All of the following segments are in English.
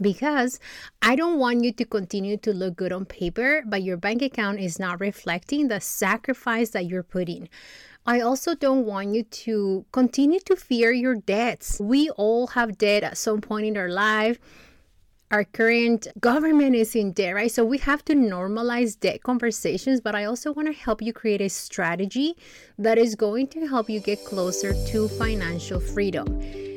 because I don't want you to continue to look good on paper, but your bank account is not reflecting the sacrifice that you're putting. I also don't want you to continue to fear your debts. We all have debt at some point in our life. Our current government is in debt, right? So we have to normalize debt conversations, but I also want to help you create a strategy that is going to help you get closer to financial freedom.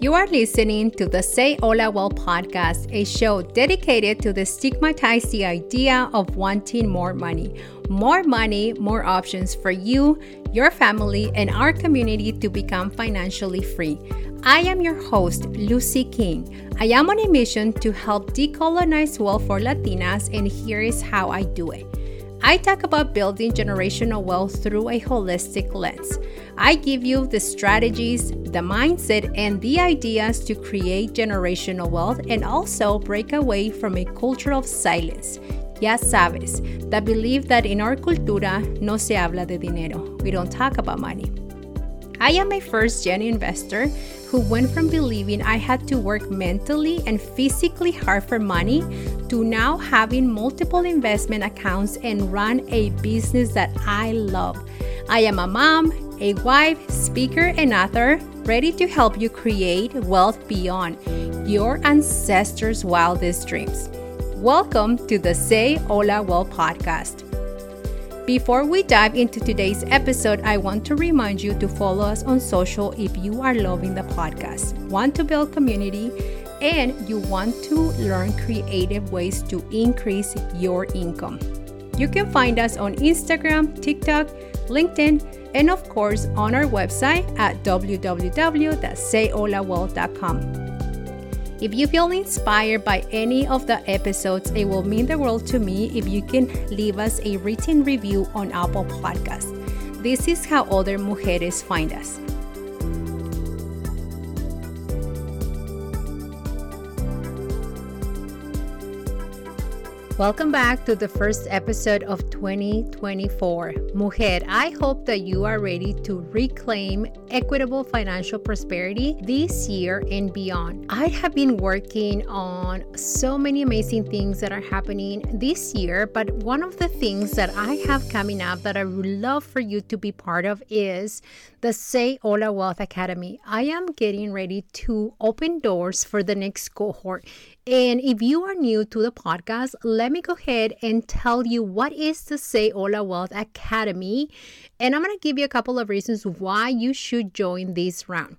You are listening to the Say Hola Wealth podcast, a show dedicated to destigmatize the idea of wanting more money. More money, more options for you, your family, and our community to become financially free. I am your host, Luzy King. I am on a mission to help decolonize wealth for Latinas, and here is how I do it. I talk about building generational wealth through a holistic lens. I give you the strategies, the mindset, and the ideas to create generational wealth and also break away from a culture of silence. Ya sabes, that believe that in our cultura no se habla de dinero. We don't talk about money. I am a first gen investor who went from believing I had to work mentally and physically hard for money to now having multiple investment accounts and run a business that I love. I am a mom, a wife, speaker, and author ready to help you create wealth beyond your ancestors' wildest dreams. Welcome to the Say Hola Wealth podcast. Before we dive into today's episode, I want to remind you to follow us on social if you are loving the podcast, want to build community, and you want to learn creative ways to increase your income. You can find us on Instagram, TikTok, LinkedIn, and of course on our website at www.sayholawealth.com. If you feel inspired by any of the episodes, it will mean the world to me if you can leave us a written review on Apple Podcasts. This is how other mujeres find us. Welcome back to the first episode of 2024. Mujer, I hope that you are ready to reclaim equitable financial prosperity this year and beyond. I have been working on so many amazing things that are happening this year, but one of the things that I have coming up that I would love for you to be part of is the Say Hola Wealth Academy. I am getting ready to open doors for the next cohort. And if you are new to the podcast, let me go ahead and tell you what is the Say Hola Wealth Academy. And I'm going to give you a couple of reasons why you should join this round.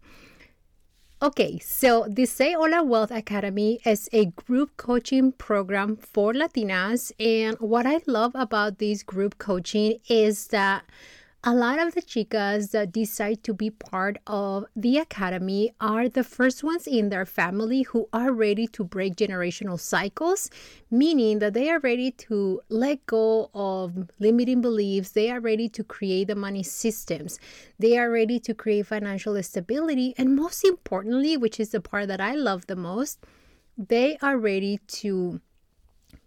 Okay, so the Say Hola Wealth Academy is a group coaching program for Latinas. And what I love about this group coaching is that a lot of the chicas that decide to be part of the academy are the first ones in their family who are ready to break generational cycles, meaning that they are ready to let go of limiting beliefs. They are ready to create the money systems. They are ready to create financial stability. And most importantly, which is the part that I love the most, they are ready to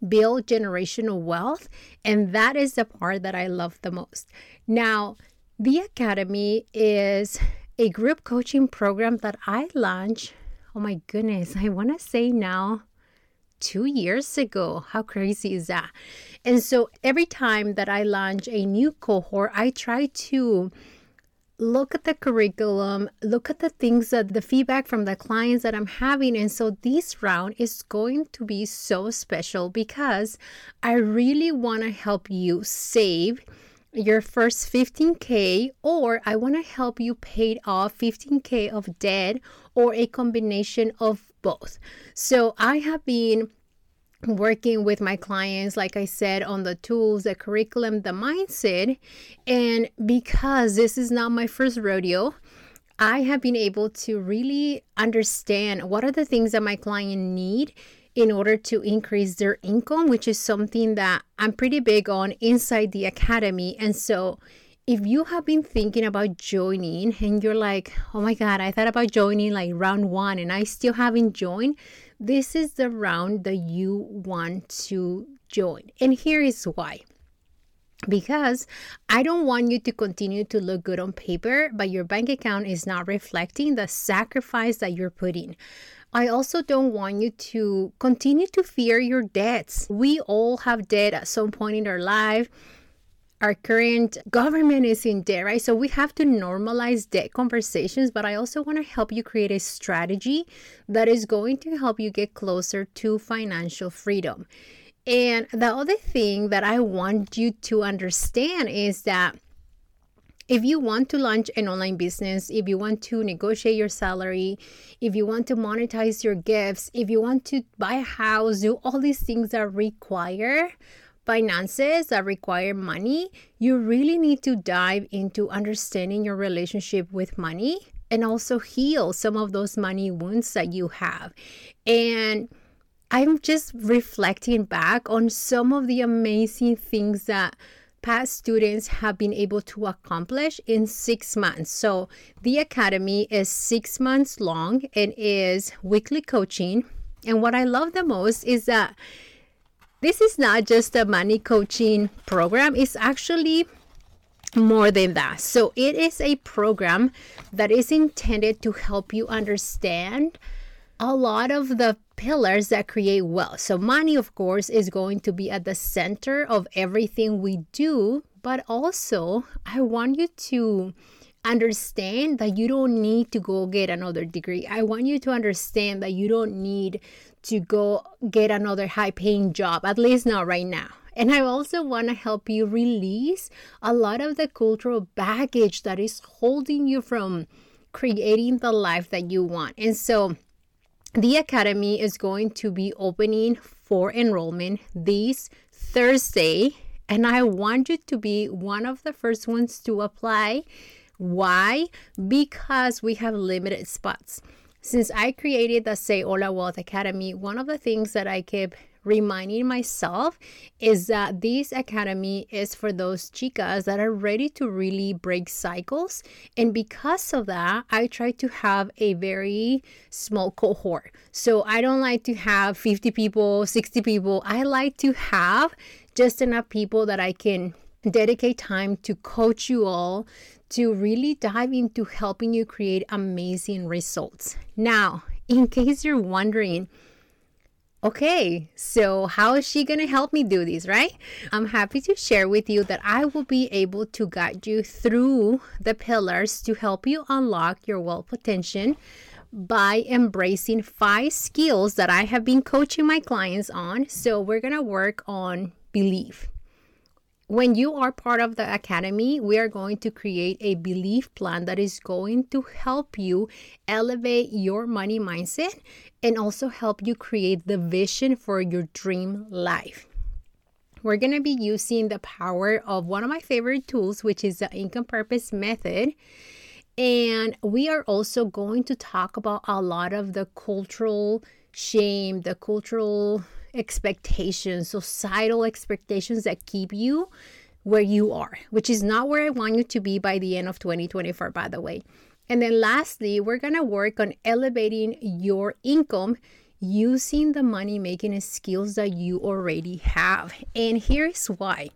build generational wealth. And that is the part that I love the most. Now, the Academy is a group coaching program that I launched. Oh my goodness, I want to say now two years ago. How crazy is that? And so every time that I launch a new cohort, I try to look at the curriculum, look at the things that the feedback from the clients that I'm having. And so this round is going to be so special because I really want to help you save your first 15K, or I want to help you pay off 15K of debt, or a combination of both. So I have been working with my clients, like I said, on the tools, the curriculum, the mindset. And because this is not my first rodeo, I have been able to really understand what are the things that my client need in order to increase their income, which is something that I'm pretty big on inside the academy. And so if you have been thinking about joining and you're like, oh my God, I thought about joining like round one and I still haven't joined, this is the round that you want to join. And here is why. because I don't want you to continue to look good on paper, but your bank account is not reflecting the sacrifice that you're putting. I also don't want you to continue to fear your debts. We all have debt at some point in our life. Our current government is in debt, right? So we have to normalize debt conversations, but I also want to help you create a strategy that is going to help you get closer to financial freedom. And the other thing that I want you to understand is that if you want to launch an online business, if you want to negotiate your salary, if you want to monetize your gifts, if you want to buy a house, do all these things that require finances, that require money, you really need to dive into understanding your relationship with money and also heal some of those money wounds that you have. And I'm just reflecting back on some of the amazing things that past students have been able to accomplish in six months. So, the academy is six months long and is weekly coaching. And what I love the most is that this is not just a money coaching program, it's actually more than that. So, it is a program that is intended to help you understand a lot of the pillars that create wealth. So, money, of course, is going to be at the center of everything we do, but also I want you to understand that you don't need to go get another degree. I want you to understand that you don't need to go get another high paying job, at least not right now. And I also want to help you release a lot of the cultural baggage that is holding you from creating the life that you want. And so, the Academy is going to be opening for enrollment this Thursday, and I want you to be one of the first ones to apply. Why? Because we have limited spots. Since I created the Say Hola Wealth Academy, one of the things that I keep reminding myself is that this academy is for those chicas that are ready to really break cycles. And because of that, I try to have a very small cohort. So I don't like to have 50 people, 60 people. I like to have just enough people that I can dedicate time to coach you all to really dive into helping you create amazing results. Now, in case you're wondering, okay, so how is she going to help me do this, right? I'm happy to share with you that I will be able to guide you through the pillars to help you unlock your wealth potential by embracing five skills that I have been coaching my clients on. So, we're going to work on belief. When you are part of the academy, we are going to create a belief plan that is going to help you elevate your money mindset and also help you create the vision for your dream life. We're going to be using the power of one of my favorite tools, which is the income purpose method. And we are also going to talk about a lot of the cultural shame, the cultural expectations, societal expectations that keep you where you are, which is not where I want you to be by the end of 2024, by the way. And then lastly, we're going to work on elevating your income using the money making skills that you already have. And here's why.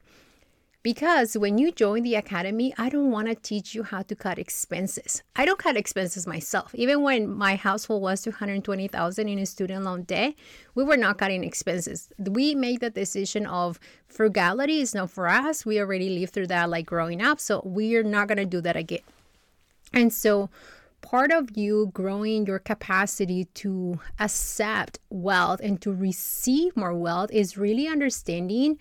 Because when you join the academy, I don't want to teach you how to cut expenses. I don't cut expenses myself. Even when my household was 220,000 in a student loan debt, we were not cutting expenses. We made the decision of frugality is not for us. We already lived through that like growing up, so we are not going to do that again. And so, part of you growing your capacity to accept wealth and to receive more wealth is really understanding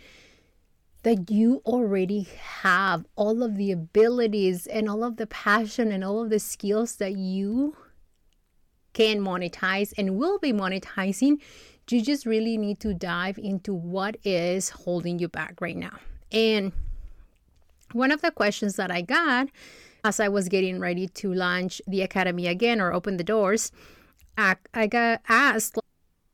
that you already have all of the abilities and all of the passion and all of the skills that you can monetize and will be monetizing. You just really need to dive into what is holding you back right now. And one of the questions that I got as I was getting ready to launch the academy again or open the doors, I, I got asked,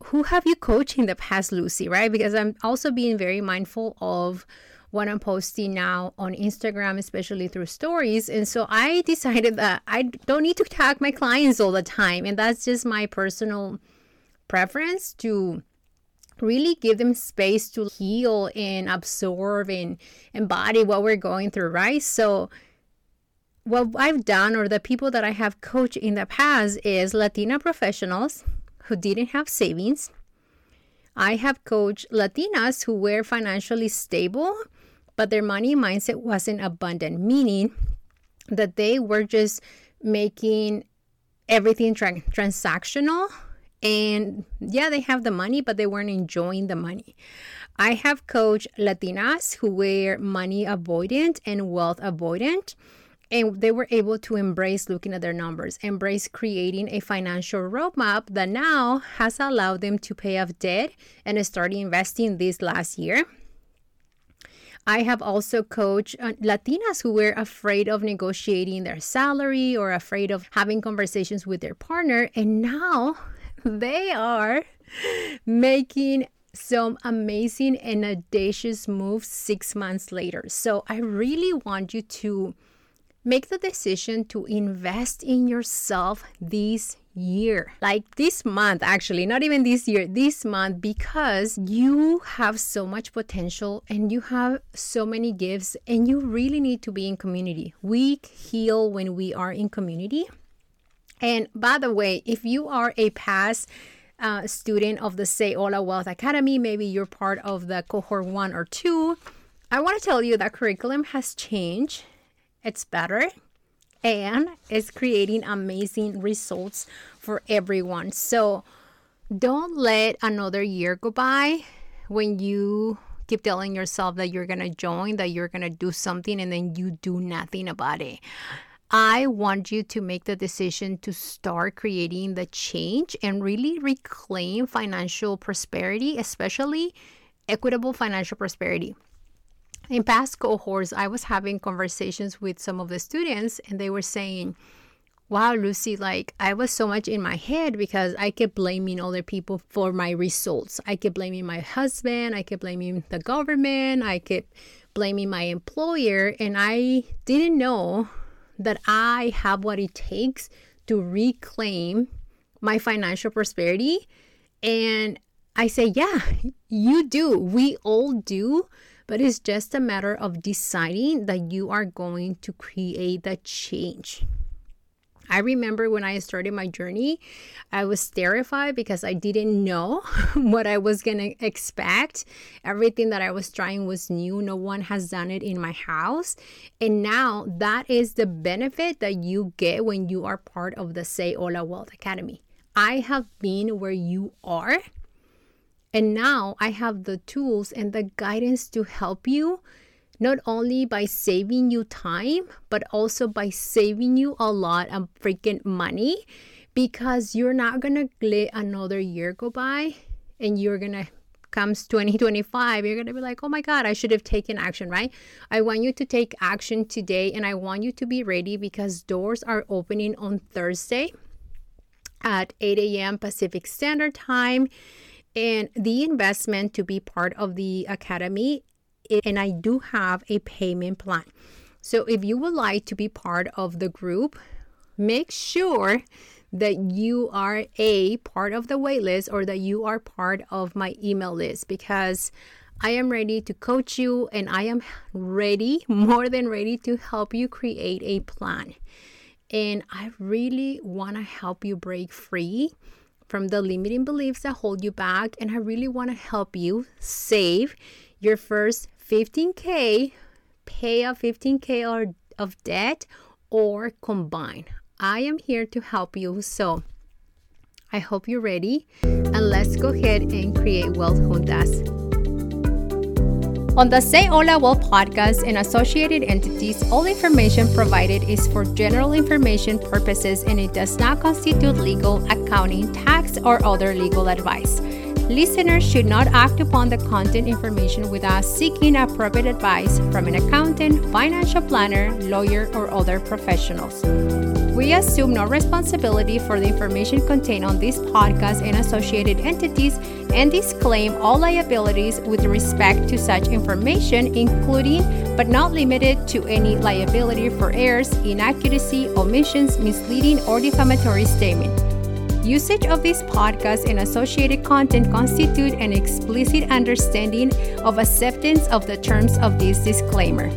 Who have you coached in the past, Luzy? Right? Because I'm also being very mindful of what I'm posting now on Instagram, especially through stories. And so I decided that I don't need to tag my clients all the time. And that's just my personal preference to really give them space to heal and absorb and embody what we're going through, right? So, what I've done, or the people that I have coached in the past, is Latina professionals who didn't have savings. I have coached Latinas who were financially stable, but their money mindset wasn't abundant, meaning that they were just making everything tra- transactional and yeah, they have the money, but they weren't enjoying the money. I have coached Latinas who were money avoidant and wealth avoidant. And they were able to embrace looking at their numbers, embrace creating a financial roadmap that now has allowed them to pay off debt and start investing this last year. I have also coached uh, Latinas who were afraid of negotiating their salary or afraid of having conversations with their partner. And now they are making some amazing and audacious moves six months later. So I really want you to make the decision to invest in yourself this year. Like this month, actually, not even this year, this month, because you have so much potential and you have so many gifts, and you really need to be in community. We heal when we are in community. And by the way, if you are a past uh, student of the Say Hola Wealth Academy, maybe you're part of the cohort one or two, I want to tell you that curriculum has changed. It's better and it's creating amazing results for everyone. So don't let another year go by when you keep telling yourself that you're going to join, that you're going to do something, and then you do nothing about it. I want you to make the decision to start creating the change and really reclaim financial prosperity, especially equitable financial prosperity. In past cohorts, I was having conversations with some of the students, and they were saying, Wow, Luzy, like I was so much in my head because I kept blaming other people for my results. I kept blaming my husband, I kept blaming the government, I kept blaming my employer, and I didn't know that I have what it takes to reclaim my financial prosperity. And I say, yeah, you do. We all do. But it's just a matter of deciding that you are going to create that change. I remember when I started my journey, I was terrified because I didn't know what I was going to expect. Everything that I was trying was new. No one has done it in my house. And now that is the benefit that you get when you are part of the Say Hola Wealth Academy. I have been where you are. And now I have the tools and the guidance to help you not only by saving you time, but also by saving you a lot of freaking money because you're not gonna let another year go by and you're gonna comes 2025 you're gonna be like oh my god i should have taken action right? I want you to take action today and i want you to be ready because doors are opening on thursday at 8 a.m pacific standard time and the investment to be part of the academy and I do have a payment plan. So if you would like to be part of the group, make sure that you are a part of the waitlist or that you are part of my email list because I am ready to coach you and I am ready, more than ready to help you create a plan. And I really want to help you break free from the limiting beliefs that hold you back. And I really want to help you save your first 15K, pay off 15K or, of debt, or combine. I am here to help you. So I hope you're ready. And let's go ahead and create wealth juntas. On the Say Hola Wealth podcast and associated entities, all information provided is for general information purposes and it does not constitute legal, accounting, tax, or other legal advice. Listeners should not act upon the content information without seeking appropriate advice from an accountant, financial planner, lawyer, or other professionals. We assume no responsibility for the information contained on this podcast and associated entities and disclaim all liabilities with respect to such information, including but not limited to any liability for errors, inaccuracy, omissions, misleading, or defamatory statement. Usage of this podcast and associated content constitute an explicit understanding of acceptance of the terms of this disclaimer.